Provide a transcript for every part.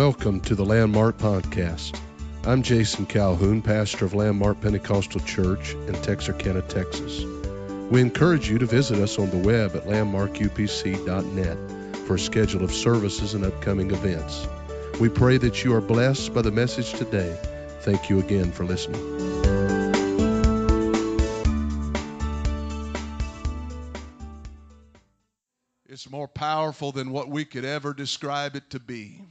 Welcome to the Landmark Podcast. I'm Jason Calhoun, pastor of Landmark Pentecostal Church in Texarkana, Texas. We encourage you to visit us on the web at landmarkupc.net for a schedule of services and upcoming events. We pray that you are blessed by the message today. Thank you again for listening. It's more powerful than what we could ever describe it to be.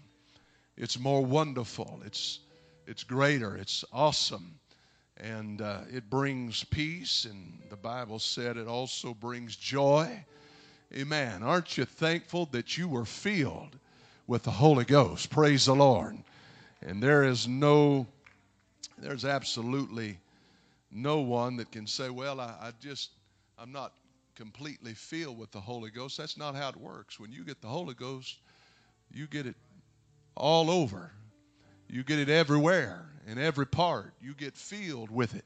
It's more wonderful. It's, it's greater. It's awesome. And uh, it brings peace. And the Bible said it also brings joy. Amen. Aren't you thankful that you were filled with the Holy Ghost? Praise the Lord. And there is no, there's absolutely no one that can say, well, I, I just, I'm not completely filled with the Holy Ghost. That's not how it works. When you get the Holy Ghost, you get it all over. You get it everywhere, in every part. You get filled with it.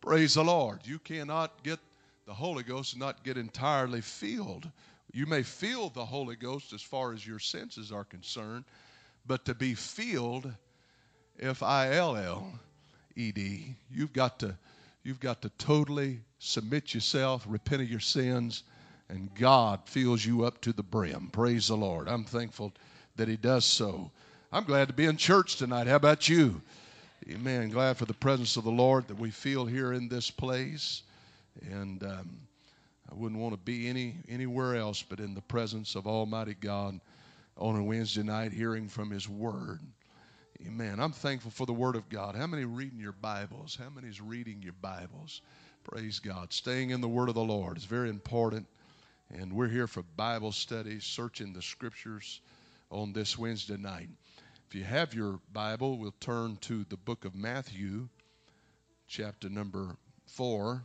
Praise the Lord. You cannot get the Holy Ghost and not get entirely filled. You may feel the Holy Ghost as far as your senses are concerned, but to be filled, F I L L E D, you've got to you've got to totally submit yourself, repent of your sins, and God fills you up to the brim. Praise the Lord. I'm thankful that He does so. I'm glad to be in church tonight. How about you? Amen. Glad for the presence of the Lord that we feel here in this place. And um, I wouldn't want to be any anywhere else but in the presence of Almighty God on a Wednesday night hearing from His Word. Amen. I'm thankful for the Word of God. How many reading your Bibles? How many is reading your Bibles? Praise God. Staying in the Word of the Lord is very important. And we're here for Bible study, searching the Scriptures on this Wednesday night. If you have your Bible, we'll turn to the book of Matthew, chapter number 4.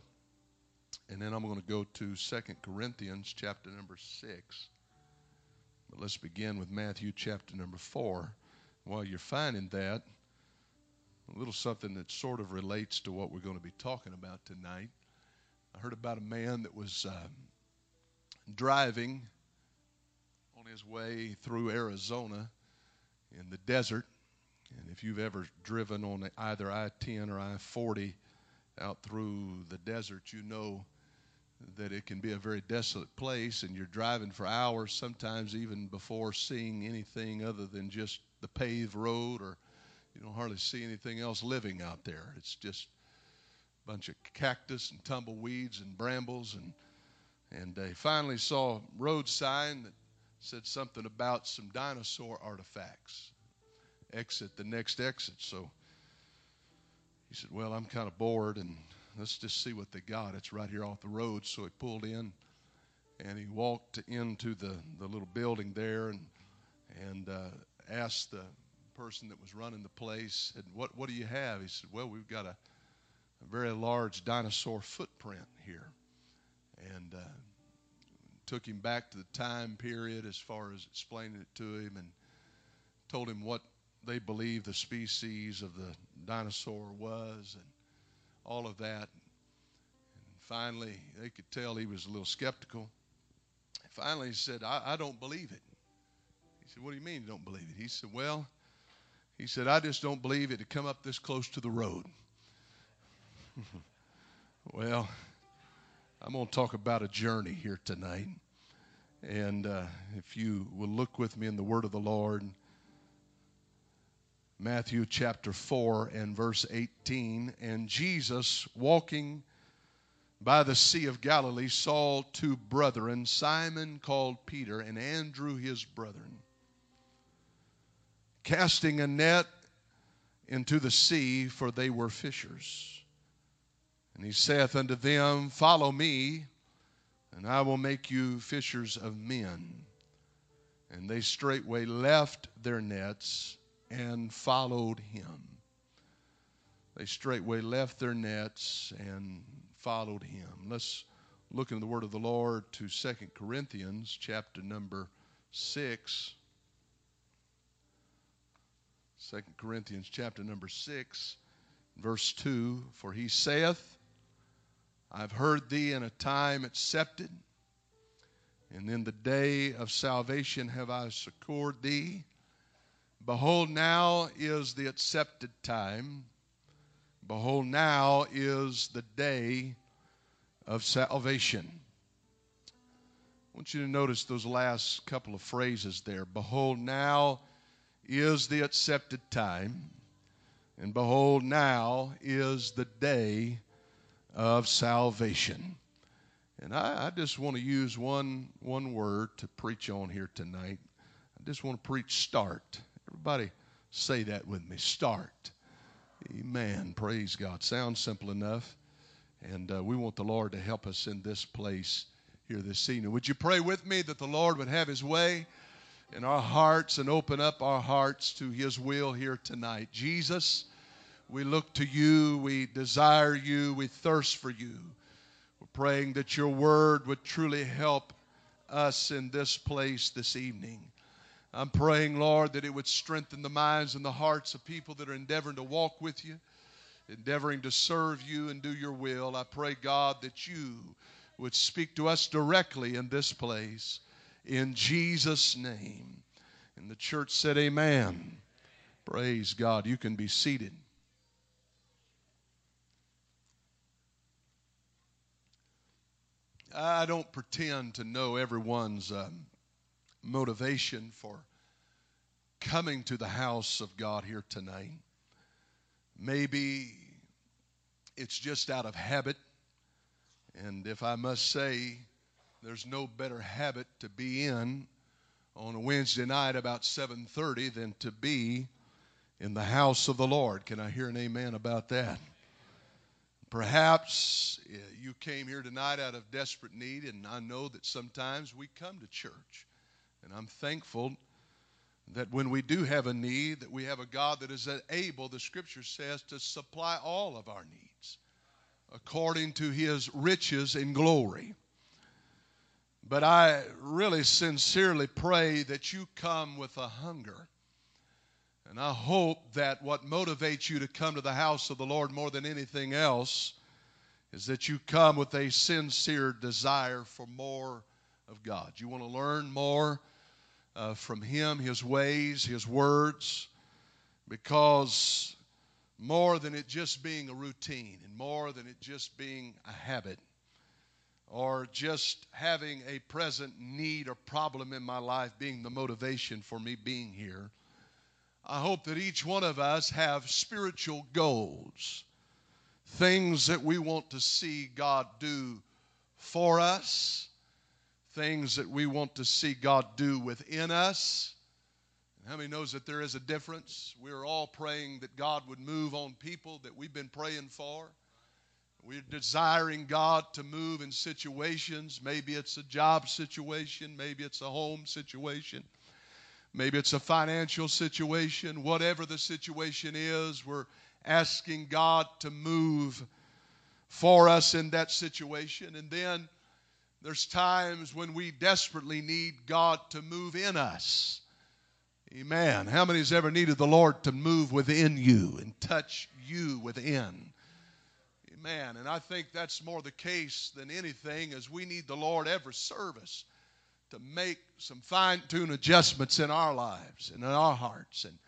And then I'm going to go to Second Corinthians, chapter number 6. But let's begin with Matthew, chapter number 4. While you're finding that, a little something that sort of relates to what we're going to be talking about tonight. I heard about a man that was um, driving on his way through Arizona in the desert. And if you've ever driven on either I 10 or I 40 out through the desert, you know that it can be a very desolate place, and you're driving for hours, sometimes even before seeing anything other than just the paved road, or you don't hardly see anything else living out there. It's just a bunch of cactus and tumbleweeds and brambles, and and they finally saw a road sign that said something about some dinosaur artifacts. Exit the next exit. So he said, Well, I'm kind of bored and let's just see what they got. It's right here off the road. So he pulled in and he walked into the, the little building there and, and uh, asked the person that was running the place, said, what, what do you have? He said, Well, we've got a, a very large dinosaur footprint here. And uh, took him back to the time period as far as explaining it to him and told him what they believed the species of the dinosaur was and all of that. And finally, they could tell he was a little skeptical. Finally, he said, I, I don't believe it. He said, What do you mean you don't believe it? He said, Well, he said, I just don't believe it to come up this close to the road. well, I'm going to talk about a journey here tonight. And uh, if you will look with me in the Word of the Lord, Matthew chapter 4 and verse 18. And Jesus, walking by the Sea of Galilee, saw two brethren, Simon called Peter, and Andrew his brethren, casting a net into the sea, for they were fishers. And he saith unto them, Follow me, and I will make you fishers of men. And they straightway left their nets and followed him. They straightway left their nets and followed him. Let's look into the word of the Lord to Second Corinthians chapter number 6. 2 Corinthians chapter number 6, verse 2 For he saith, I've heard thee in a time accepted, and in the day of salvation have I succored thee. Behold, now is the accepted time. Behold, now is the day of salvation. I want you to notice those last couple of phrases there. Behold, now is the accepted time, and behold, now is the day of salvation. And I, I just want to use one, one word to preach on here tonight. I just want to preach start. Everybody say that with me start. Amen. Praise God. Sounds simple enough. And uh, we want the Lord to help us in this place here this evening. Would you pray with me that the Lord would have his way in our hearts and open up our hearts to his will here tonight? Jesus, we look to you, we desire you, we thirst for you. We're praying that your word would truly help us in this place this evening. I'm praying, Lord, that it would strengthen the minds and the hearts of people that are endeavoring to walk with you, endeavoring to serve you and do your will. I pray, God, that you would speak to us directly in this place. In Jesus' name. And the church said, Amen. Praise God. You can be seated. I don't pretend to know everyone's um, motivation for coming to the house of God here tonight. Maybe it's just out of habit. And if I must say, there's no better habit to be in on a Wednesday night about 7:30 than to be in the house of the Lord. Can I hear an amen about that? Perhaps eh, you came here tonight out of desperate need, and I know that sometimes we come to church. And I'm thankful that when we do have a need, that we have a God that is able, the scripture says, to supply all of our needs according to his riches in glory. But I really sincerely pray that you come with a hunger and I hope that what motivates you to come to the house of the Lord more than anything else is that you come with a sincere desire for more of God. You want to learn more uh, from Him, His ways, His words, because more than it just being a routine and more than it just being a habit or just having a present need or problem in my life being the motivation for me being here I hope that each one of us have spiritual goals, things that we want to see God do for us, things that we want to see God do within us. And How many knows that there is a difference? We're all praying that God would move on people that we've been praying for. We're desiring God to move in situations. Maybe it's a job situation, maybe it's a home situation. Maybe it's a financial situation. Whatever the situation is, we're asking God to move for us in that situation. And then there's times when we desperately need God to move in us. Amen. How many has ever needed the Lord to move within you and touch you within? Amen. And I think that's more the case than anything as we need the Lord every service to make some fine tune adjustments in our lives and in our hearts and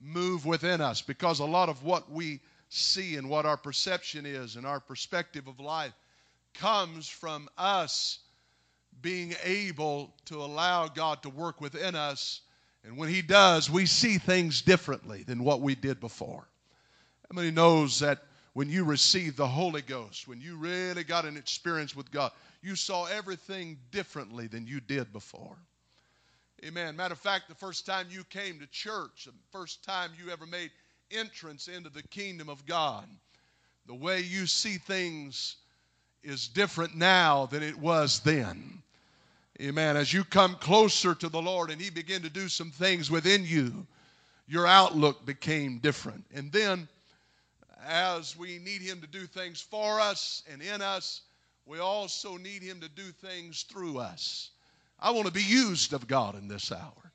move within us because a lot of what we see and what our perception is and our perspective of life comes from us being able to allow God to work within us. And when He does, we see things differently than what we did before. How many knows that when you received the Holy Ghost, when you really got an experience with God, you saw everything differently than you did before. Amen. Matter of fact, the first time you came to church, the first time you ever made entrance into the kingdom of God, the way you see things is different now than it was then. Amen. As you come closer to the Lord and He began to do some things within you, your outlook became different. And then, as we need Him to do things for us and in us, we also need Him to do things through us. I want to be used of God in this hour.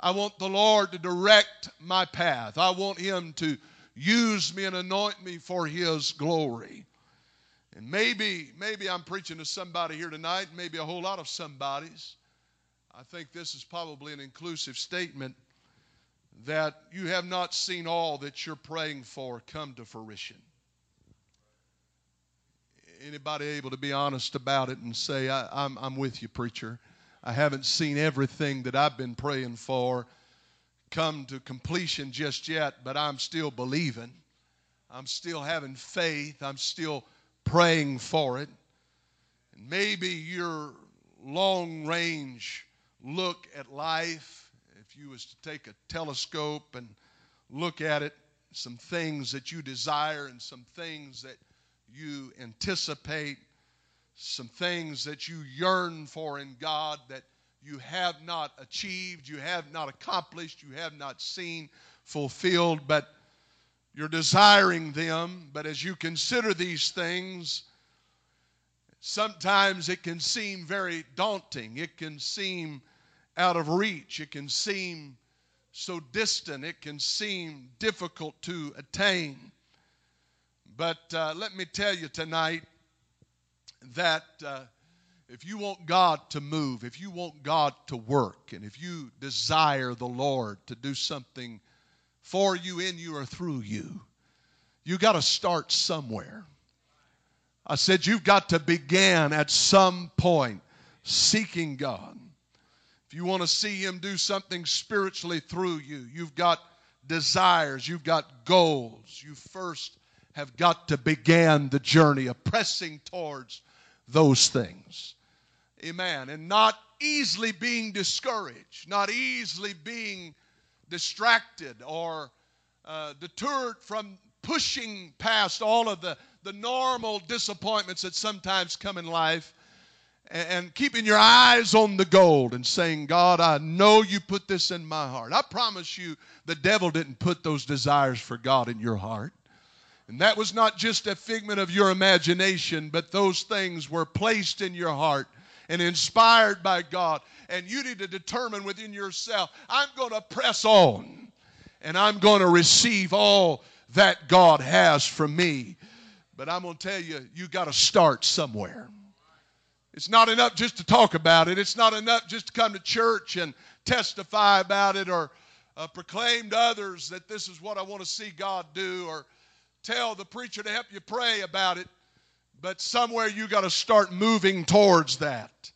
I want the Lord to direct my path. I want Him to use me and anoint me for His glory. And maybe, maybe I'm preaching to somebody here tonight, maybe a whole lot of somebodies. I think this is probably an inclusive statement that you have not seen all that you're praying for come to fruition? Anybody able to be honest about it and say, I, am I'm, I'm with you, preacher? I haven't seen everything that I've been praying for come to completion just yet, but I'm still believing. I'm still having faith. I'm still praying for it. And maybe your long range look at life, if you was to take a telescope and look at it, some things that you desire and some things that you anticipate, some things that you yearn for in God that you have not achieved, you have not accomplished, you have not seen fulfilled, but you're desiring them. But as you consider these things, sometimes it can seem very daunting. It can seem out of reach. It can seem so distant. It can seem difficult to attain. But uh, let me tell you tonight that uh, if you want God to move, if you want God to work, and if you desire the Lord to do something for you, in you, or through you, you got to start somewhere. I said, you've got to begin at some point seeking God. You want to see Him do something spiritually through you, you've got desires, you've got goals. You first have got to begin the journey of pressing towards those things. Amen. And not easily being discouraged, not easily being distracted or uh, deterred from pushing past all of the, the normal disappointments that sometimes come in life and, keeping your eyes on the gold and saying, God, I know you put this in my heart. I promise you, the devil didn't put those desires for God in your heart. And that was not just a figment of your imagination, but those things were placed in your heart and inspired by God. And you need to determine within yourself, I'm going to press on and I'm going to receive all that God has for me. But I'm going to tell you, you got to start somewhere. It's not enough just to talk about it. It's not enough just to come to church and testify about it or uh, proclaim to others that this is what I want to see God do or tell the preacher to help you pray about it, but somewhere you got to start moving towards that.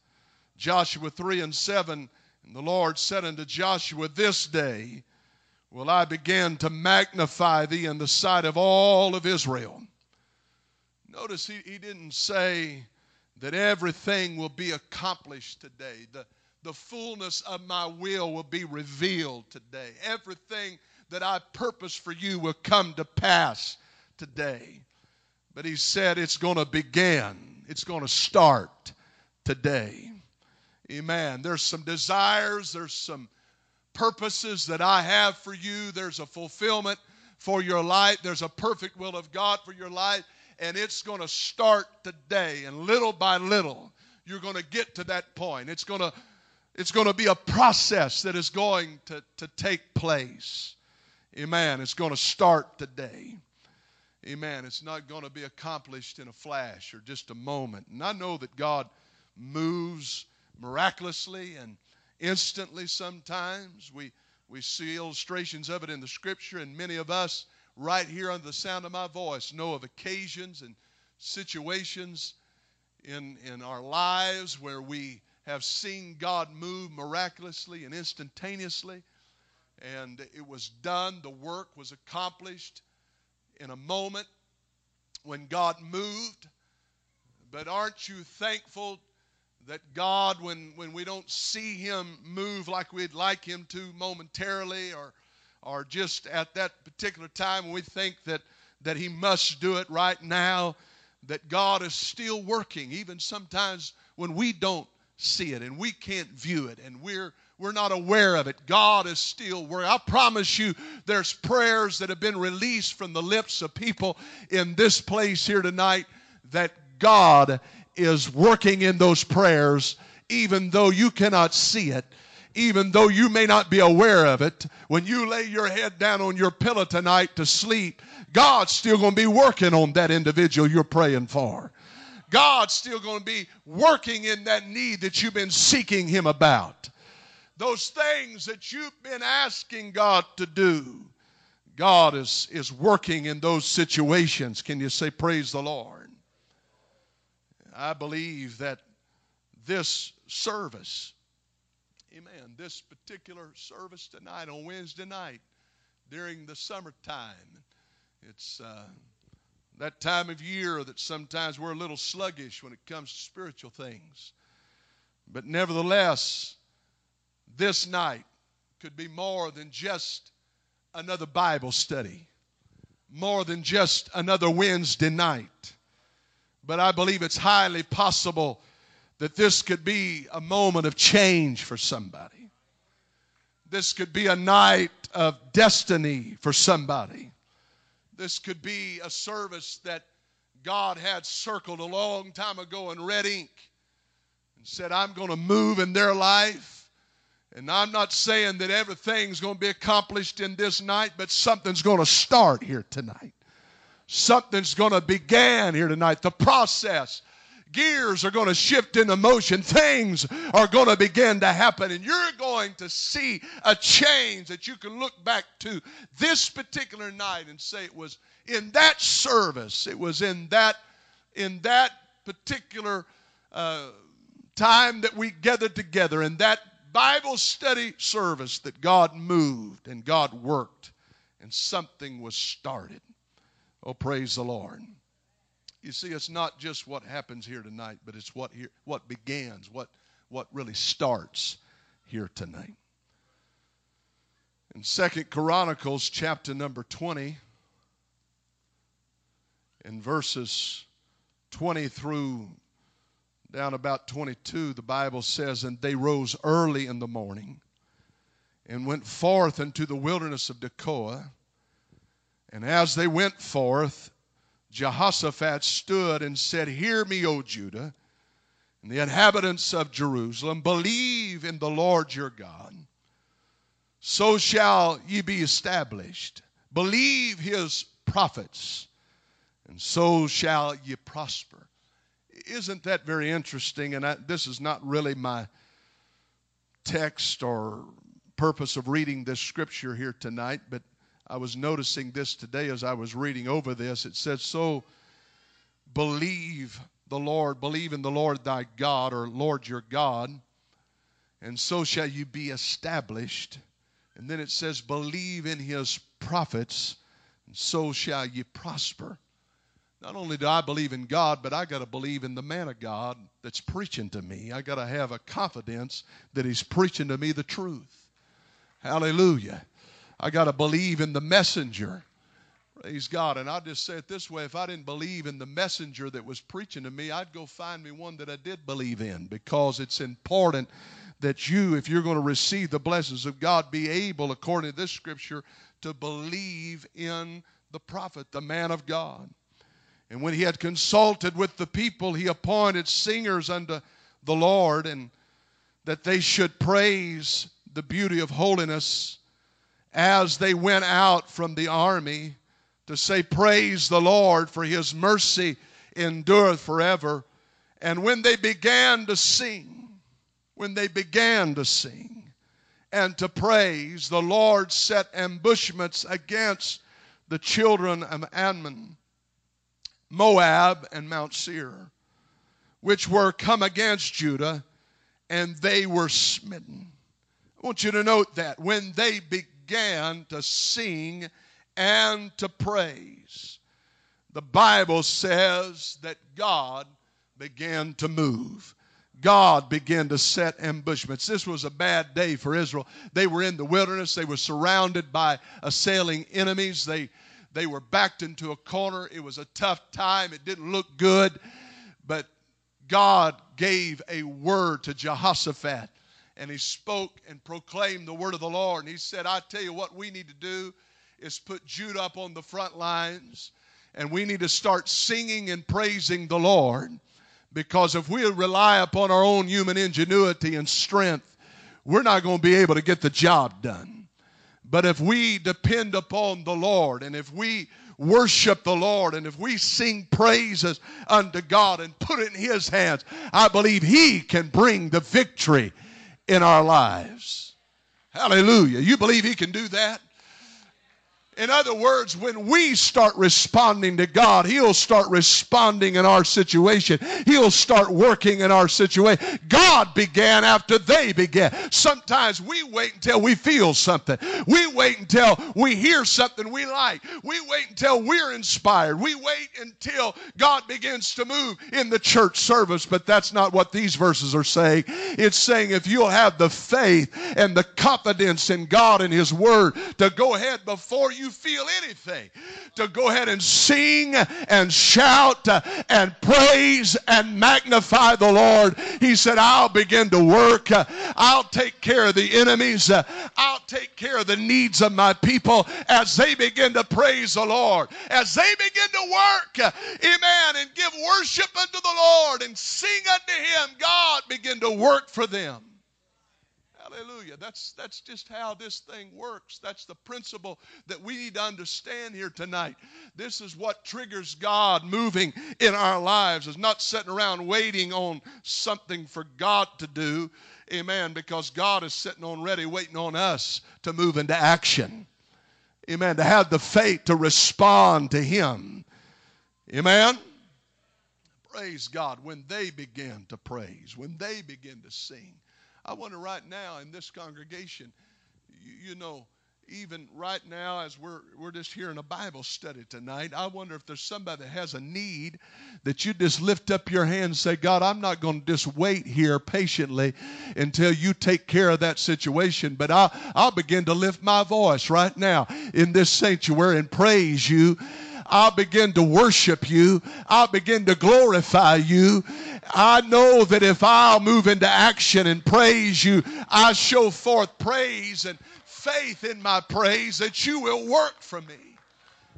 Joshua 3 and 7, and the Lord said unto Joshua, This day will I begin to magnify thee in the sight of all of Israel. Notice he, he didn't say that everything will be accomplished today. The, the fullness of my will will be revealed today. Everything that I purpose for you will come to pass today. But he said it's going to begin, it's going to start today. Amen. There's some desires, there's some purposes that I have for you, there's a fulfillment for your life, there's a perfect will of God for your life, and it's going to start today. And little by little, you're going to get to that point. It's going to it's going to be a process that is going to, to take place. Amen. It's going to start today. Amen. It's not going to be accomplished in a flash or just a moment. And I know that God moves miraculously and instantly sometimes. We, we see illustrations of it in the scripture, and many of us, right here under the sound of my voice, know of occasions and situations in, in our lives where we have seen God move miraculously and instantaneously. And it was done, the work was accomplished in a moment when God moved. But aren't you thankful that God, when, when we don't see Him move like we'd like Him to momentarily or, or just at that particular time we think that, that He must do it right now, that God is still working, even sometimes when we don't see it and we can't view it and we're we're not aware of it. God is still working. I promise you, there's prayers that have been released from the lips of people in this place here tonight that God is working in those prayers, even though you cannot see it, even though you may not be aware of it. When you lay your head down on your pillow tonight to sleep, God's still going to be working on that individual you're praying for. God's still going to be working in that need that you've been seeking Him about. those things that you've been asking God to do, God is, is working in those situations. Can you say, Praise the Lord? I believe that this service, amen, this particular service tonight on Wednesday night during the summertime, it's uh, that time of year that sometimes we're a little sluggish when it comes to spiritual things. But nevertheless, this night could be more than just another Bible study, more than just another Wednesday night. But I believe it's highly possible that this could be a moment of change for somebody. This could be a night of destiny for somebody. This could be a service that God had circled a long time ago in red ink and said, I'm going to move in their life. And I'm not saying that everything's going to be accomplished in this night, but something's going to start here tonight. Something's going to begin here tonight. The process gears are going to shift into motion. Things are going to begin to happen, and you're going to see a change that you can look back to this particular night and say it was in that service, it was in that in that particular uh, time that we gathered together, in that Bible study service, that God moved and God worked, and something was started. Oh, praise the Lord. You see, it's not just what happens here tonight, but it's what here, what begins, what what really starts here tonight. In Second Chronicles chapter number 20, in verses 20 through down about 22, the Bible says, And they rose early in the morning and went forth into the wilderness of Tekoa. And as they went forth, Jehoshaphat stood and said, Hear me, O Judah, and the inhabitants of Jerusalem, believe in the Lord your God. So shall ye be established. Believe his prophets, and so shall ye prosper. Isn't that very interesting? And I, this is not really my text or purpose of reading this scripture here tonight, but I was noticing this today as I was reading over this. It says, So believe the Lord, believe in the Lord thy God, or Lord your God, and so shall you be established. And then it says, Believe in his prophets, and so shall you prosper. Not only do I believe in God, but I got to believe in the man of God that's preaching to me. I got to have a confidence that he's preaching to me the truth. Hallelujah. I got to believe in the messenger. Praise God. And I'll just say it this way if I didn't believe in the messenger that was preaching to me, I'd go find me one that I did believe in because it's important that you, if you're going to receive the blessings of God, be able, according to this scripture, to believe in the prophet, the man of God. And when he had consulted with the people, he appointed singers unto the Lord, and that they should praise the beauty of holiness as they went out from the army to say, Praise the Lord, for his mercy endureth forever. And when they began to sing, when they began to sing and to praise, the Lord set ambushments against the children of Ammon, Moab, and Mount Seir, which were come against Judah, and they were smitten. I want you to note that when they began, began to sing and to praise. The Bible says that God began to move. God began to set ambushments. This was a bad day for Israel. They were in the wilderness. They were surrounded by assailing enemies. They, they were backed into a corner. It was a tough time. It didn't look good. But God gave a word to Jehoshaphat and he spoke and proclaimed the word of the Lord. And he said, I tell you what we need to do is put Judah up on the front lines, and we need to start singing and praising the Lord. Because if we rely upon our own human ingenuity and strength, we're not going to be able to get the job done. But if we depend upon the Lord and if we worship the Lord and if we sing praises unto God and put it in His hands, I believe He can bring the victory in our lives. Hallelujah. You believe He can do that? In other words, when we start responding to God, He'll start responding in our situation. He'll start working in our situation. God began after they began. Sometimes we wait until we feel something. We wait until we hear something we like. We wait until we're inspired. We wait until God begins to move in the church service. But that's not what these verses are saying. It's saying if you'll have the faith and the confidence in God and His Word to go ahead before you feel anything, to go ahead and sing and shout and praise and magnify the Lord. He said, I'll begin to work. I'll take care of the enemies. I'll take care of the needs of my people as they begin to praise the Lord, as they begin to work, amen, and give worship unto the Lord and sing unto Him. God begin to work for them. Hallelujah. That's, that's just how this thing works. That's the principle that we need to understand here tonight. This is what triggers God moving in our lives, is not sitting around waiting on something for God to do. Amen. Because God is sitting on ready, waiting on us to move into action. Amen. To have the faith to respond to Him. Amen. Praise God. When they begin to praise, when they begin to sing, I wonder right now in this congregation, you, you, know, even right now as we're we're just hearing a Bible study tonight, I wonder if there's somebody that has a need that you just lift up your hand and say, God, I'm not going to just wait here patiently until you take care of that situation, but I'll I'll begin to lift my voice right now in this sanctuary and praise you I'll begin to worship you. I'll begin to glorify you. I know that if I'll move into action and praise you, I show forth praise and faith in my praise that you will work for me.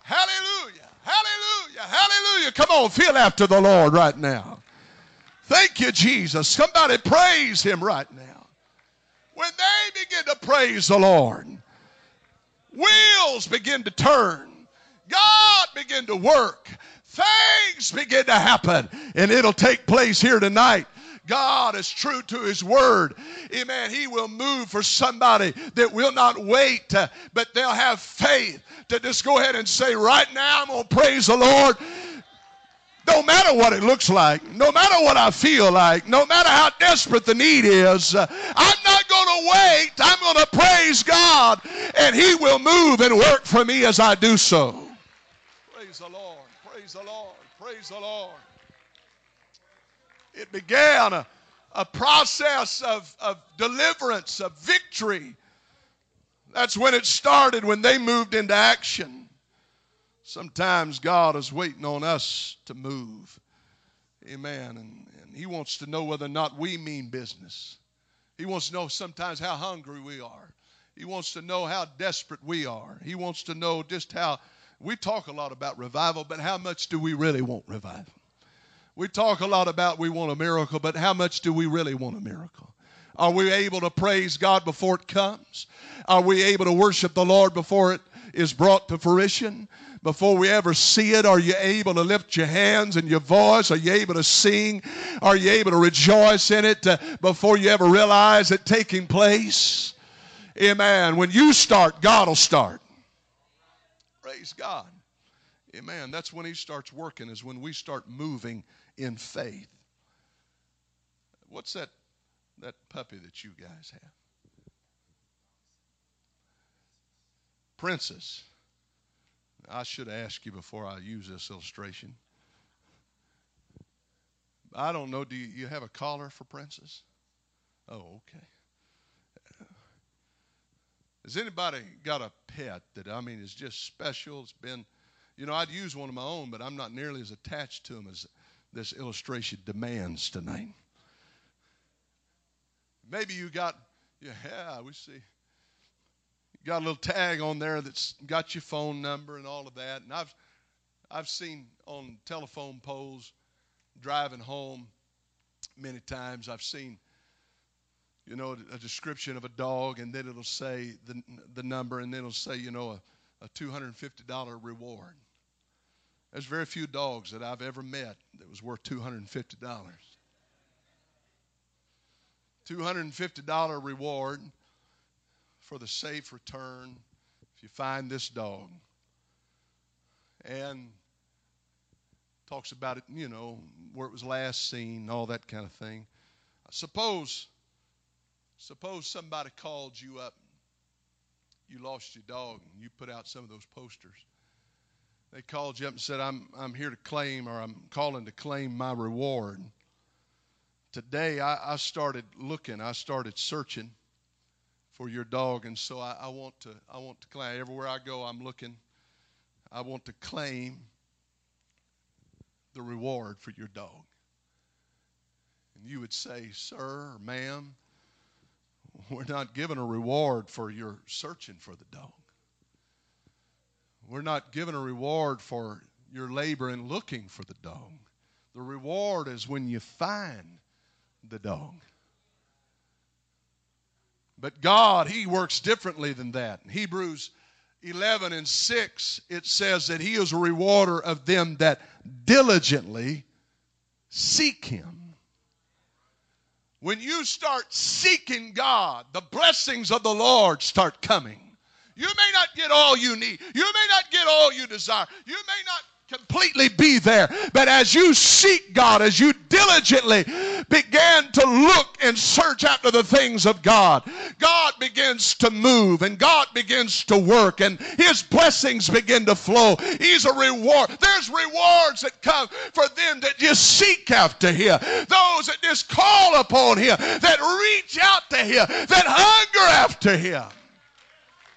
Hallelujah. Hallelujah. Hallelujah. Come on, feel after the Lord right now. Thank you, Jesus. Somebody praise him right now. When they begin to praise the Lord, wheels begin to turn. God begin to work. Things begin to happen. And it'll take place here tonight. God is true to his word. Amen. He will move for somebody that will not wait, uh, but they'll have faith to just go ahead and say, right now, I'm going to praise the Lord. No matter what it looks like, no matter what I feel like, no matter how desperate the need is, uh, I'm not going to wait. I'm going to praise God, and He will move and work for me as I do so. Praise the Lord. Praise the Lord. Praise the Lord. It began a, a process of, of deliverance, of victory. That's when it started, when they moved into action. Sometimes God is waiting on us to move. Amen. And, and He wants to know whether or not we mean business. He wants to know sometimes how hungry we are. He wants to know how desperate we are. He wants to know just how we talk a lot about revival, but how much do we really want revival? We talk a lot about we want a miracle, but how much do we really want a miracle? Are we able to praise God before it comes? Are we able to worship the Lord before it is brought to fruition? Before we ever see it, are you able to lift your hands and your voice? Are you able to sing? Are you able to rejoice in it uh, before you ever realize it taking place? Amen. When you start, God will start. Praise God. Amen. That's when He starts working, is when we start moving in faith. What's that, that puppy that you guys have? Princess. I should ask you before I use this illustration. I don't know. Do you, you have a collar for Princess? Oh, okay. Has anybody got a pet that, I mean, is just special? It's been, you know, I'd use one of my own, but I'm not nearly as attached to them as this illustration demands tonight. Maybe you got, yeah, we see. You got a little tag on there that's got your phone number and all of that. And I've, I've seen on telephone poles driving home many times, I've seen you know, a description of a dog, and then it'll say the, the number, and then it'll say, you know, a, a $250 reward. There's very few dogs that I've ever met that was worth $250. $250 reward for the safe return if you find this dog. And talks about it, you know, where it was last seen, all that kind of thing. I suppose, suppose somebody called you up, you lost your dog, and you put out some of those posters. They called you up and said, "I'm I'm here to claim, or I'm calling to claim my reward." Today, I, I started looking, I started searching for your dog, and so I, I want to I want to claim. Everywhere I go, I'm looking. I want to claim the reward for your dog. And you would say, Sir, ma'am, we're not given a reward for your searching for the dog. We're not given a reward for your labor in looking for the dog. The reward is when you find the dog. But God, He works differently than that. In Hebrews 11 and 6, it says that He is a rewarder of them that diligently seek Him. When you start seeking God, the blessings of the Lord start coming. You may not get all you need. You may not get all you desire. You may not completely be there. But as you seek God, as you diligently began to look and search after the things of God, God begins to move and God begins to work and His blessings begin to flow. He's a reward. There's rewards that come for them that just seek after Him, just call upon Him, that reach out to Him, that hunger after Him.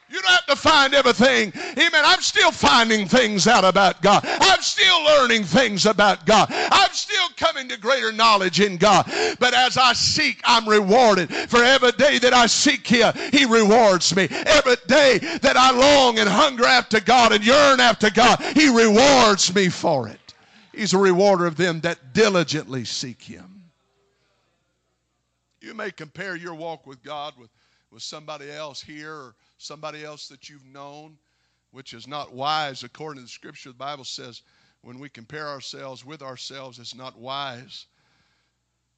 You don't have to find everything. Amen. I'm still finding things out about God. I'm still learning things about God. I'm still coming to greater knowledge in God. But as I seek, I'm rewarded. For every day that I seek Him, He rewards me. Every day that I long and hunger after God and yearn after God, He rewards me for it. He's a rewarder of them that diligently seek Him. You may compare your walk with God with, with somebody else here or somebody else that you've known, which is not wise according to the scripture. The Bible says when we compare ourselves with ourselves, it's not wise.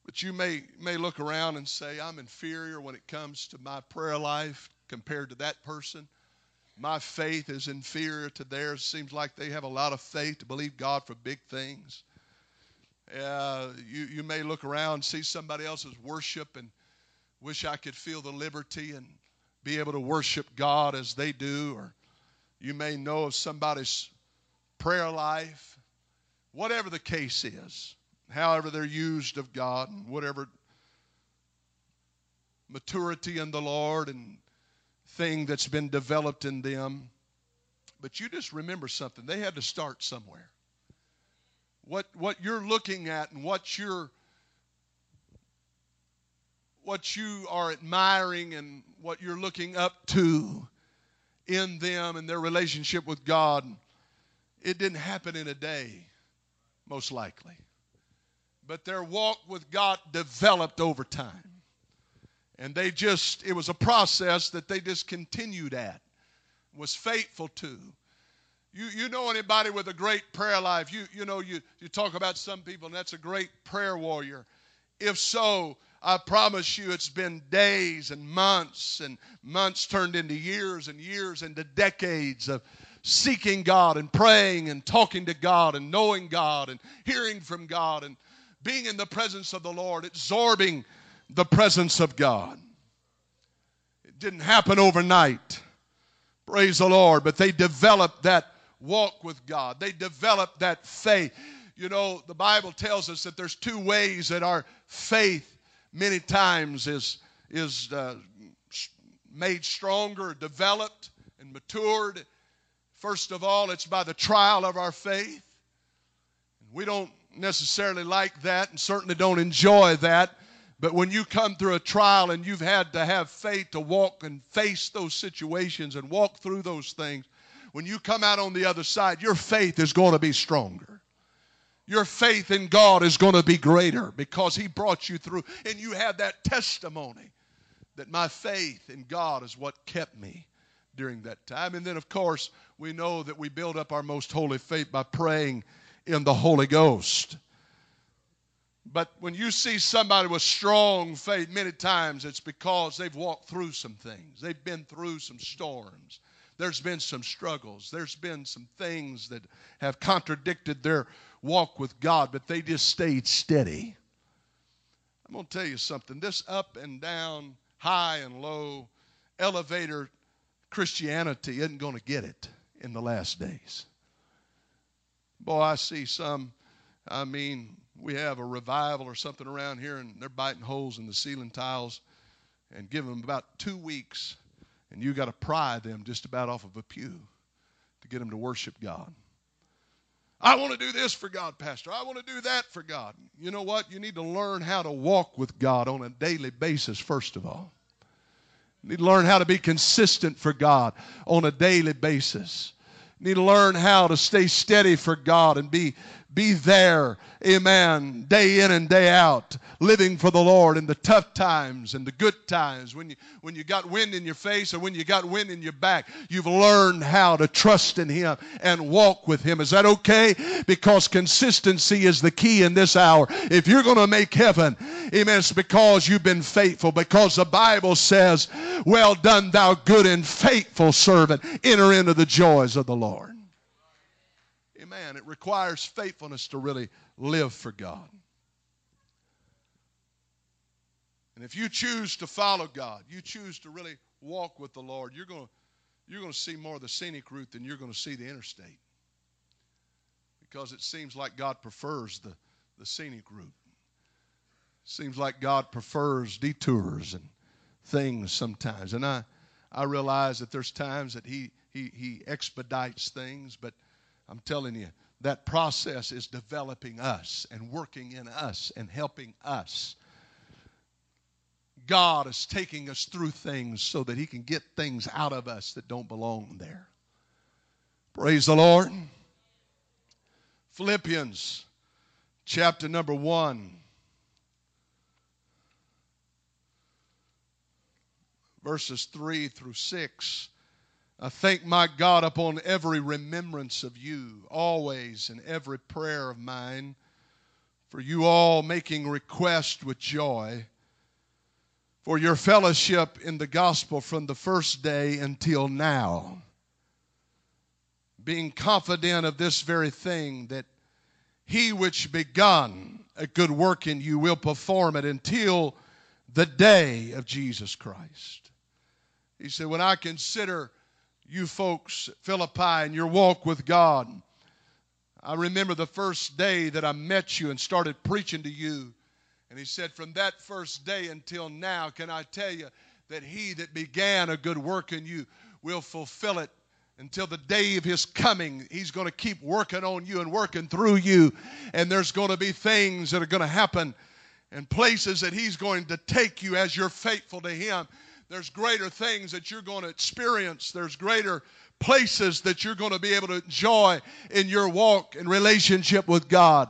But you may, may look around and say, I'm inferior when it comes to my prayer life compared to that person. My faith is inferior to theirs. Seems like they have a lot of faith to believe God for big things. Uh, you, you may look around see somebody else's worship and wish I could feel the liberty and be able to worship God as they do, or you may know of somebody's prayer life, whatever the case is, however they're used of God, and whatever maturity in the Lord and thing that's been developed in them. But you just remember something. They had to start somewhere. What, what you're looking at and what you're what you are admiring and what you're looking up to in them and their relationship with God, it didn't happen in a day, most likely. But their walk with God developed over time. And they just, it was a process that they just continued at, was faithful to. You, you know anybody with a great prayer life? You, you know, you, you talk about some people, and that's a great prayer warrior. If so, I promise you it's been days and months, and months turned into years and years into decades of seeking God and praying and talking to God and knowing God and hearing from God and being in the presence of the Lord, absorbing the presence of God. It didn't happen overnight. Praise the Lord. But they developed that walk with God, they develop that faith. You know, the Bible tells us that there's two ways that our faith many times is, is uh, made stronger, developed, and matured. First of all, it's by the trial of our faith. We don't necessarily like that and certainly don't enjoy that. But when you come through a trial and you've had to have faith to walk and face those situations and walk through those things, when you come out on the other side, your faith is going to be stronger your faith in God is going to be greater because He brought you through. And you have that testimony that my faith in God is what kept me during that time. And then, of course, we know that we build up our most holy faith by praying in the Holy Ghost. But when you see somebody with strong faith, many times it's because they've walked through some things. They've been through some storms. There's been some struggles. There's been some things that have contradicted their walk with God, but they just stayed steady. I'm going to tell you something. This up and down, high and low, elevator Christianity isn't going to get it in the last days. Boy, I see some, I mean, we have a revival or something around here and they're biting holes in the ceiling tiles and give them about two weeks and you got to pry them just about off of a pew to get them to worship God. I want to do this for God, Pastor. I want to do that for God. You know what? You need to learn how to walk with God on a daily basis, first of all. You need to learn how to be consistent for God on a daily basis. You need to learn how to stay steady for God and be be there, amen, day in and day out, living for the Lord in the tough times and the good times. When you, when you got wind in your face or when you got wind in your back, you've learned how to trust in Him and walk with Him. Is that okay? Because consistency is the key in this hour. If you're going to make heaven, amen, it's because you've been faithful, because the Bible says, Well done, thou good and faithful servant, enter into the joys of the Lord. Amen. It requires faithfulness to really live for God. And if you choose to follow God, you choose to really walk with the Lord, you're going to, you're going to see more of the scenic route than you're going to see the interstate. Because it seems like God prefers the, the scenic route. Seems like God prefers detours and things sometimes. And I, I realize that there's times that he, he, he expedites things, but I'm telling you, that process is developing us and working in us and helping us. God is taking us through things so that He can get things out of us that don't belong there. Praise the Lord. Philippians chapter number 1. Verses 3 through 6. I thank my God upon every remembrance of you, always in every prayer of mine, for you all making request with joy for your fellowship in the gospel from the first day until now, being confident of this very thing that he which begun a good work in you will perform it until the day of Jesus Christ. He said, When I consider you folks Philippi and your walk with God. I remember the first day that I met you and started preaching to you. And he said, From that first day until now, can I tell you that he that began a good work in you will fulfill it until the day of his coming. He's going to keep working on you and working through you. And there's going to be things that are going to happen and places that he's going to take you as you're faithful to him there's greater things that you're going to experience. There's greater places that you're going to be able to enjoy in your walk and relationship with God.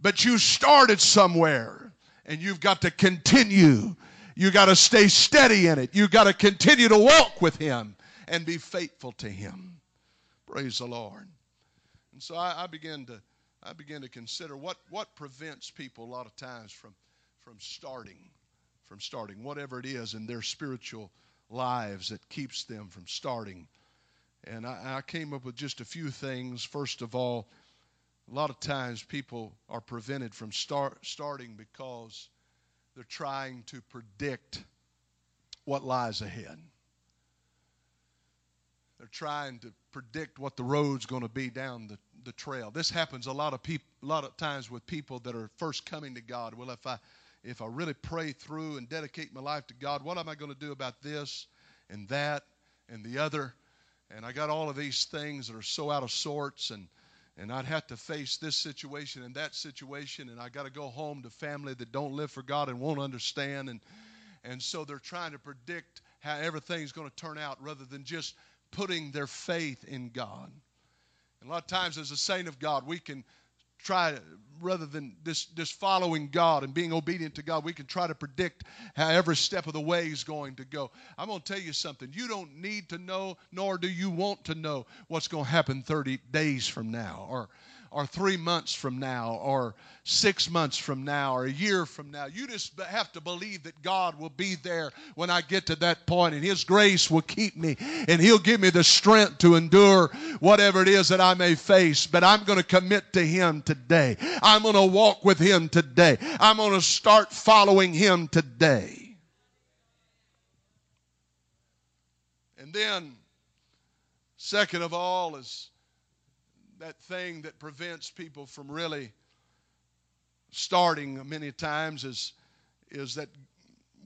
But you started somewhere and you've got to continue. You got to stay steady in it. You got to continue to walk with Him and be faithful to Him. Praise the Lord. And so I, I begin to I begin to consider what what prevents people a lot of times from from starting from starting, whatever it is in their spiritual lives that keeps them from starting. And I, I came up with just a few things. First of all, a lot of times people are prevented from start, starting because they're trying to predict what lies ahead. They're trying to predict what the road's going to be down the, the trail. This happens a lot of people, a lot of times with people that are first coming to God. Well, if I if I really pray through and dedicate my life to God, what am I going to do about this and that and the other? And I got all of these things that are so out of sorts and and I'd have to face this situation and that situation and I got to go home to family that don't live for God and won't understand and and so they're trying to predict how everything's going to turn out rather than just putting their faith in God. And a lot of times as a saint of God, we can try rather than just, just following God and being obedient to God, we can try to predict how every step of the way is going to go. I'm going to tell you something. You don't need to know, nor do you want to know what's going to happen 30 days from now or, or three months from now or six months from now or a year from now. You just have to believe that God will be there when I get to that point and His grace will keep me and He'll give me the strength to endure whatever it is that I may face. But I'm going to commit to Him today. I'm going to walk with Him today. I'm going to start following Him today. And then, second of all, is that thing that prevents people from really starting many times is, is that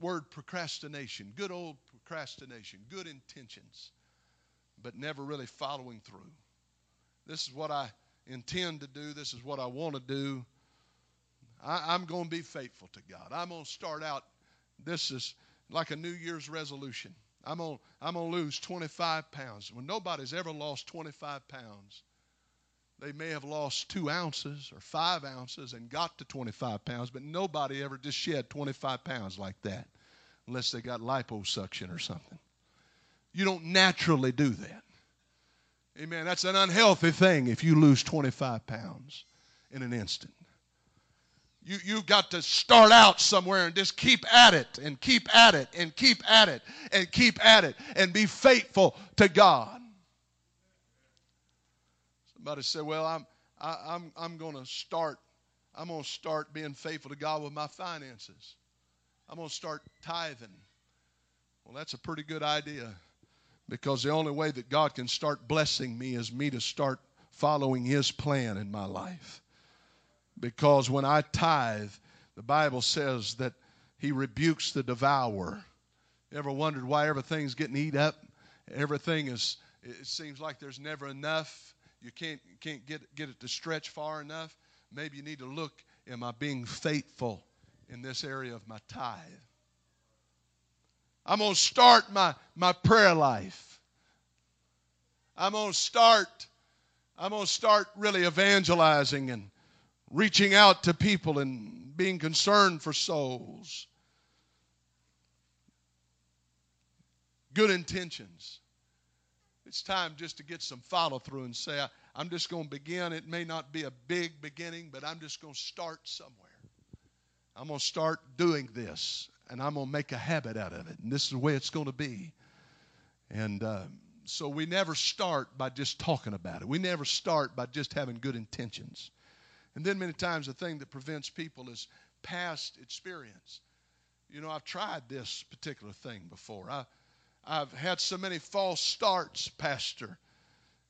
word procrastination. Good old procrastination, good intentions, but never really following through. This is what I intend to do, this is what I want to do. I, am going to be faithful to God. I'm going to start out, this is like a New Year's resolution. I'm going I'm to lose 25 pounds. When nobody's ever lost 25 pounds, they may have lost two ounces or five ounces and got to 25 pounds, but nobody ever just shed 25 pounds like that unless they got liposuction or something. You don't naturally do that. Amen. That's an unhealthy thing if you lose 25 pounds in an instant. You, you've got to start out somewhere and just keep at it and keep at it and keep at it and keep at it and be faithful to God. Somebody said, Well, I'm, I, am i I'm, I'm going to start. I'm going to start being faithful to God with my finances. I'm going to start tithing. Well, that's a pretty good idea because the only way that God can start blessing me is me to start following His plan in my life. Because when I tithe, the Bible says that He rebukes the devourer. ever wondered why everything's getting eat up? Everything is, it seems like there's never enough you can't, can't get, get it to stretch far enough, maybe you need to look am I being faithful in this area of my tithe? I'm going to start my, my prayer life. I'm going to start I'm going to start really evangelizing and reaching out to people and being concerned for souls. Good intentions. It's time just to get some follow through and say, I'm just going to begin. It may not be a big beginning, but I'm just going to start somewhere. I'm going to start doing this, and I'm going to make a habit out of it. And this is the way it's going to be. And uh, so we never start by just talking about it, we never start by just having good intentions. And then many times the thing that prevents people is past experience. You know, I've tried this particular thing before. I, I've had so many false starts, Pastor.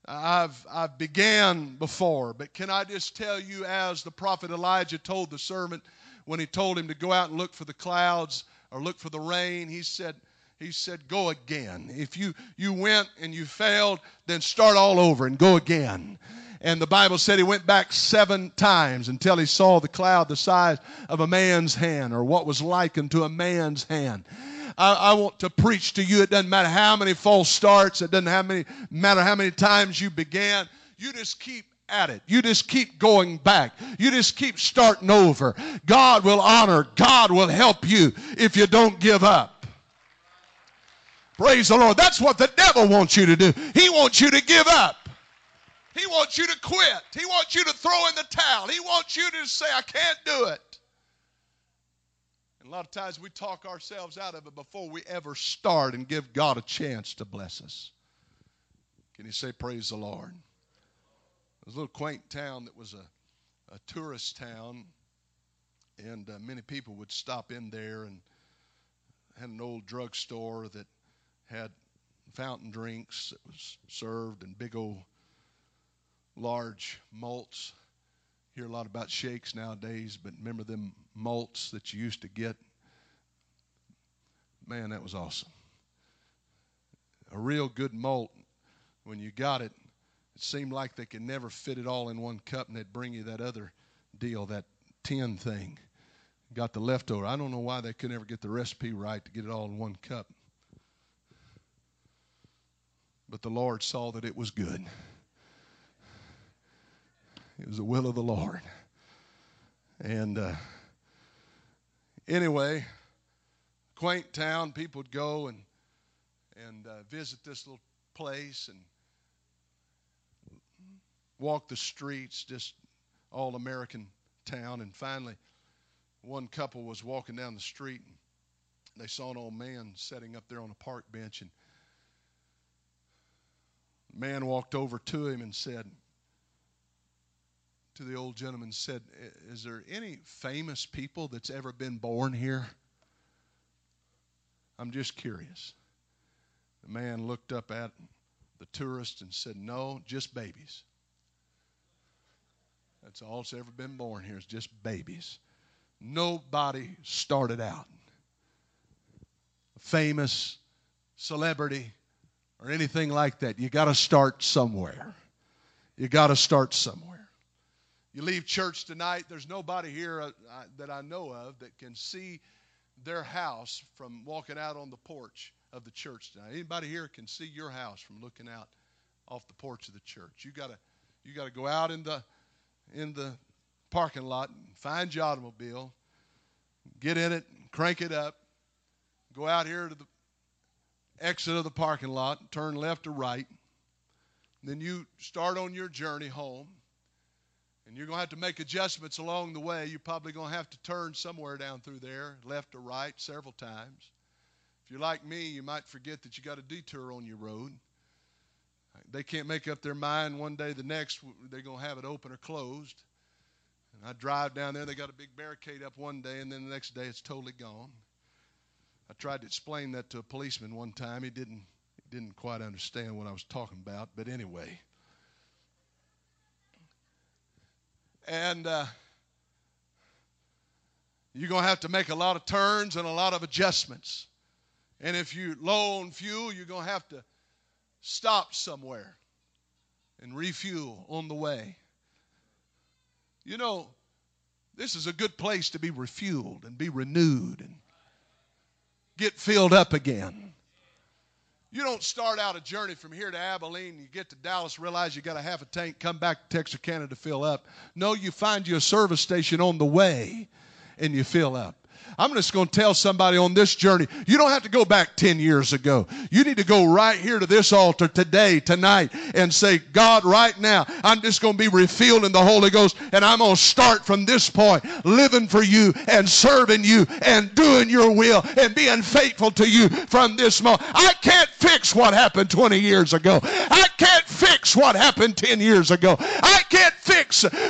I've, I've began before, but can I just tell you, as the prophet Elijah told the servant when he told him to go out and look for the clouds or look for the rain, he said, he said, go again. If you, you went and you failed, then start all over and go again. And the Bible said he went back seven times until he saw the cloud the size of a man's hand or what was likened to a man's hand. I, I, want to preach to you. It doesn't matter how many false starts, it doesn't many, matter how many times you began. You just keep at it. You just keep going back. You just keep starting over. God will honor, God will help you if you don't give up. Praise the Lord. That's what the devil wants you to do. He wants you to give up. He wants you to quit. He wants you to throw in the towel. He wants you to say, I can't do it. And a lot of times we talk ourselves out of it before we ever start and give God a chance to bless us. Can you say, Praise the Lord? There's a little quaint town that was a, a tourist town, and uh, many people would stop in there and had an old drugstore that had fountain drinks that was served in big old large malts hear a lot about shakes nowadays, but remember them malts that you used to get? Man, that was awesome. A real good malt, when you got it, it seemed like they could never fit it all in one cup, and they'd bring you that other deal, that tin thing. Got the leftover. I don't know why they could never get the recipe right to get it all in one cup. But the Lord saw that it was good. It was the will of the Lord. And uh, anyway, quaint town, people would go and and uh, visit this little place. And walk the streets, just all American town. And finally, one couple was walking down the street and they saw an old man sitting up there on a park bench. And the man walked over to him and said, to the old gentleman, said, Is there any famous people that's ever been born here? I'm just curious. The man looked up at the tourist and said, No, just babies. That's all that's ever been born here is just babies. Nobody started out famous celebrity or anything like that. You got to start somewhere. You got to start somewhere. You leave church tonight, there's nobody here uh, that I know of that can see their house from walking out on the porch of the church tonight. Anybody here can see your house from looking out off the porch of the church. You got to you got to go out in the in the parking lot and find your automobile, get in it, crank it up, go out here to the exit of the parking lot, turn left or right. Then you start on your journey home. And you're going to have to make adjustments along the way. You're probably going to have to turn somewhere down through there, left or right, several times. If you're like me, you might forget that you got a detour on your road. They can't make up their mind one day, the next, they're going to have it open or closed. And I drive down there, they got a big barricade up one day, and then the next day it's totally gone. I tried to explain that to a policeman one time. He didn't, he didn't quite understand what I was talking about, but anyway. And uh, you're going to have to make a lot of turns and a lot of adjustments. And if you're low on fuel, you're going to have to stop somewhere and refuel on the way. You know, this is a good place to be refueled and be renewed and get filled up again. You don't start out a journey from here to Abilene, you get to Dallas, realize you got a half a tank, come back to Texarkana to fill up. No, you find you a service station on the way and you fill up. I'm just going to tell somebody on this journey, you don't have to go back 10 years ago. You need to go right here to this altar today, tonight, and say, God, right now, I'm just going to be refilled in the Holy Ghost, and I'm going to start from this point, living for you and serving you and doing your will and being faithful to you from this moment. I can't fix what happened 20 years ago. I can't fix what happened 10 years ago. I can't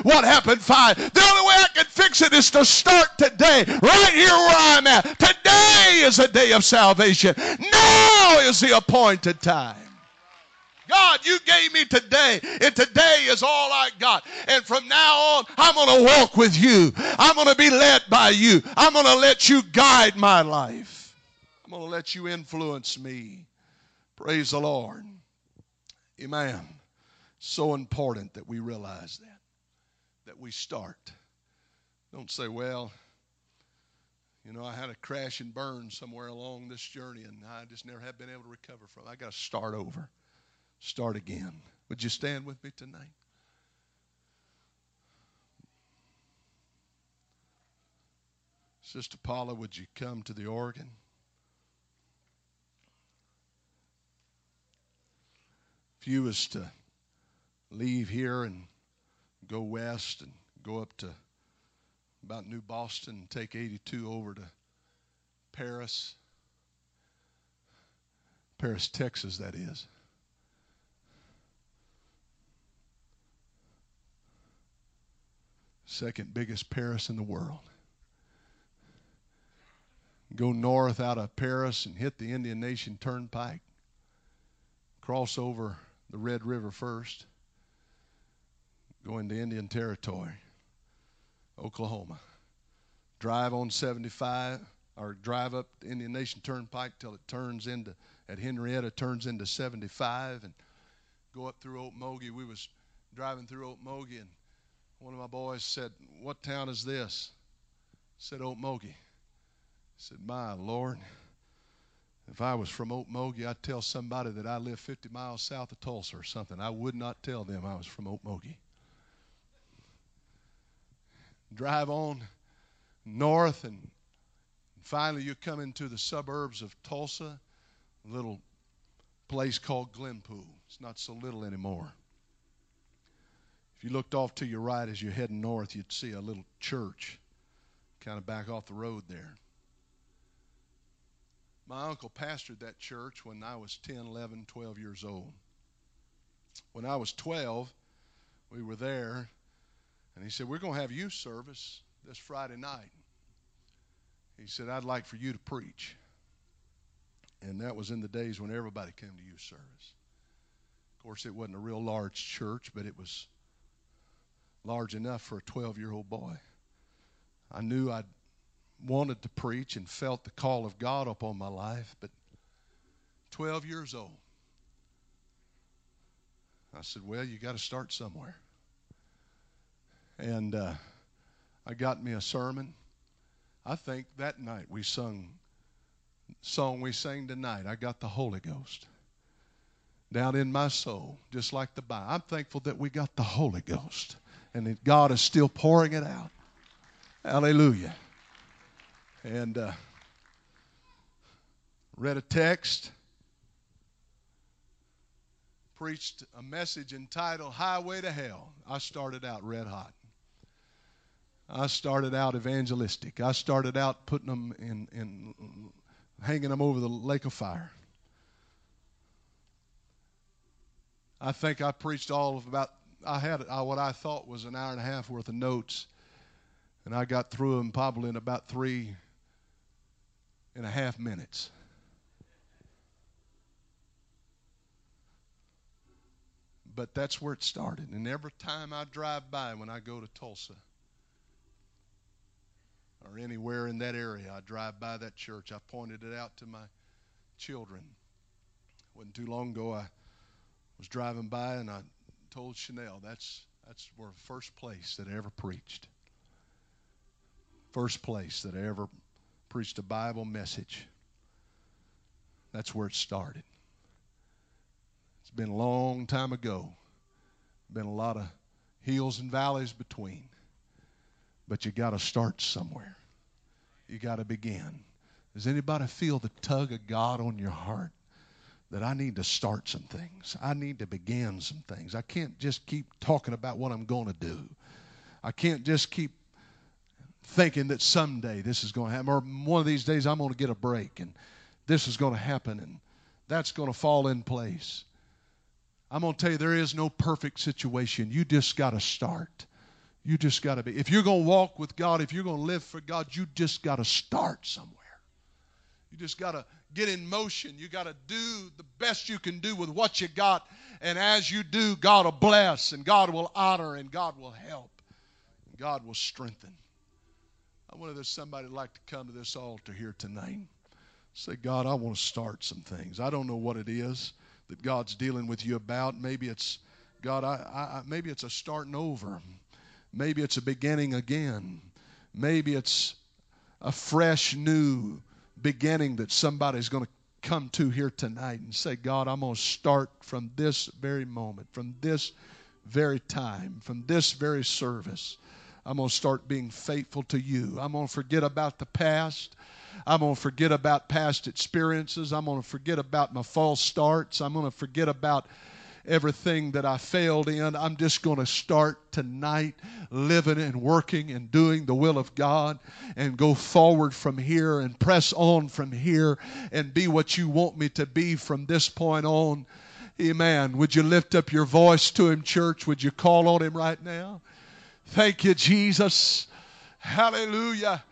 what happened five. The only way I can fix it is to start today, right here where I'm at. Today is a day of salvation. Now is the appointed time. God, you gave me today, and today is all I got. And from now on, I'm going to walk with you. I'm going to be led by you. I'm going to let you guide my life. I'm going to let you influence me. Praise the Lord. Amen. So important that we realize that we start. Don't say, well, you know, I had a crash and burn somewhere along this journey, and I just never have been able to recover from it. I got to start over, start again. Would you stand with me tonight? Sister Paula, would you come to the organ? If you was to leave here and go west and go up to about New Boston and take 82 over to Paris. Paris, Texas, that is. Second biggest Paris in the world. Go north out of Paris and hit the Indian Nation Turnpike. Cross over the Red River first. Go to Indian Territory. Oklahoma. Drive on 75 or drive up the Indian Nation Turnpike till it turns into at Henryetta turns into 75 and go up through Okmulgee. We was driving through Okmulgee and one of my boys said, "What town is this?" I said Okmulgee. He said, "My Lord, if I was from Okmulgee, I'd tell somebody that I live 50 miles south of Tulsa or something. I would not tell them I was from Okmulgee." Drive on north, and finally you come into the suburbs of Tulsa, a little place called Glenpool. It's not so little anymore. If you looked off to your right as you're heading north, you'd see a little church kind of back off the road there. My uncle pastored that church when I was 10, 11, 12 years old. When I was 12, we were there, and he said, We're going to have youth service this Friday night. He said, I'd like for you to preach. And that was in the days when everybody came to youth service. Of course, it wasn't a real large church, but it was large enough for a 12 year old boy. I knew I wanted to preach and felt the call of God upon my life, but 12 years old. I said, Well, you got to start somewhere. And uh, I got me a sermon. I think that night we sung song we sang tonight. I got the Holy Ghost down in my soul, just like the Bible. I'm thankful that we got the Holy Ghost and that God is still pouring it out. Hallelujah. And uh, read a text, preached a message entitled Highway to Hell. I started out red hot. I started out evangelistic. I started out putting them in, in hanging them over the lake of fire. I think I preached all of about, I had what I thought was an hour and a half worth of notes, and I got through them probably in about three and a half minutes. But that's where it started. And every time I drive by when I go to Tulsa or anywhere in that area, I drive by that church. I pointed it out to my children. It Wasn't too long ago, I was driving by and I told Chanel that's that's where first place that I ever preached. First place that I ever preached a Bible message. That's where it started. It's been a long time ago. Been a lot of hills and valleys between. But you got to start somewhere. You got to begin. Does anybody feel the tug of God on your heart? that I need to start some things. I need to begin some things. I can't just keep talking about what I'm going to do. I can't just keep thinking that someday this is going to happen, or one of these days I'm going to get a break and this is going to happen and that's going to fall in place. I'm going to tell you, there is no perfect situation. You just got to start. You just got to be. If you're going to walk with God, if you're going to live for God, you just got to start somewhere. You just got to get in motion. You got to do the best you can do with what you got. And as you do, God will bless and God will honor and God will help. And God will strengthen. I wonder if there's somebody like to come to this altar here tonight. Say, God, I want to start some things. I don't know what it is that God's dealing with you about. Maybe it's God, I, I maybe it's a starting over. Maybe it's a beginning again. Maybe it's a fresh new beginning that somebody's going to come to here tonight and say, God, I'm going to start from this very moment, from this very time, from this very service. I'm going to start being faithful to you. I'm going to forget about the past. I'm going to forget about past experiences. I'm going to forget about my false starts. I'm going to forget about everything that I failed in. I'm just going to start tonight living and working and doing the will of God and go forward from here and press on from here and be what you want me to be from this point on. Amen. Would you lift up your voice to Him, church? Would you call on Him right now? Thank you, Jesus. Hallelujah.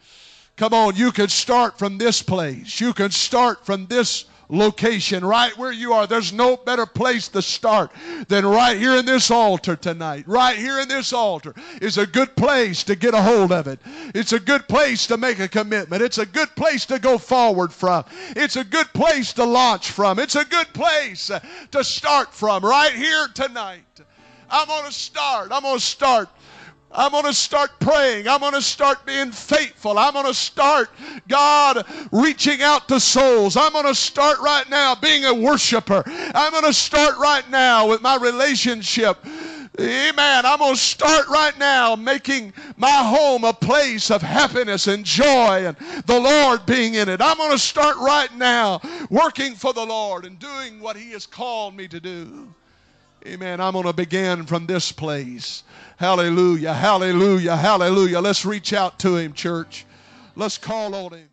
Come on, you can start from this place. You can start from this location, right where you are. There's no better place to start than right here in this altar tonight. Right here in this altar is a good place to get a hold of it. It's a good place to make a commitment. It's a good place to go forward from. It's a good place to launch from. It's a good place to start from right here tonight. I'm going to start. I'm going to start I'm going to start praying. I'm going to start being faithful. I'm going to start, God, reaching out to souls. I'm going to start right now being a worshiper. I'm going to start right now with my relationship. Amen. I'm going to start right now making my home a place of happiness and joy and the Lord being in it. I'm going to start right now working for the Lord and doing what He has called me to do. Amen. I'm going to begin from this place. Hallelujah, hallelujah, hallelujah. Let's reach out to him, church. Let's call on him.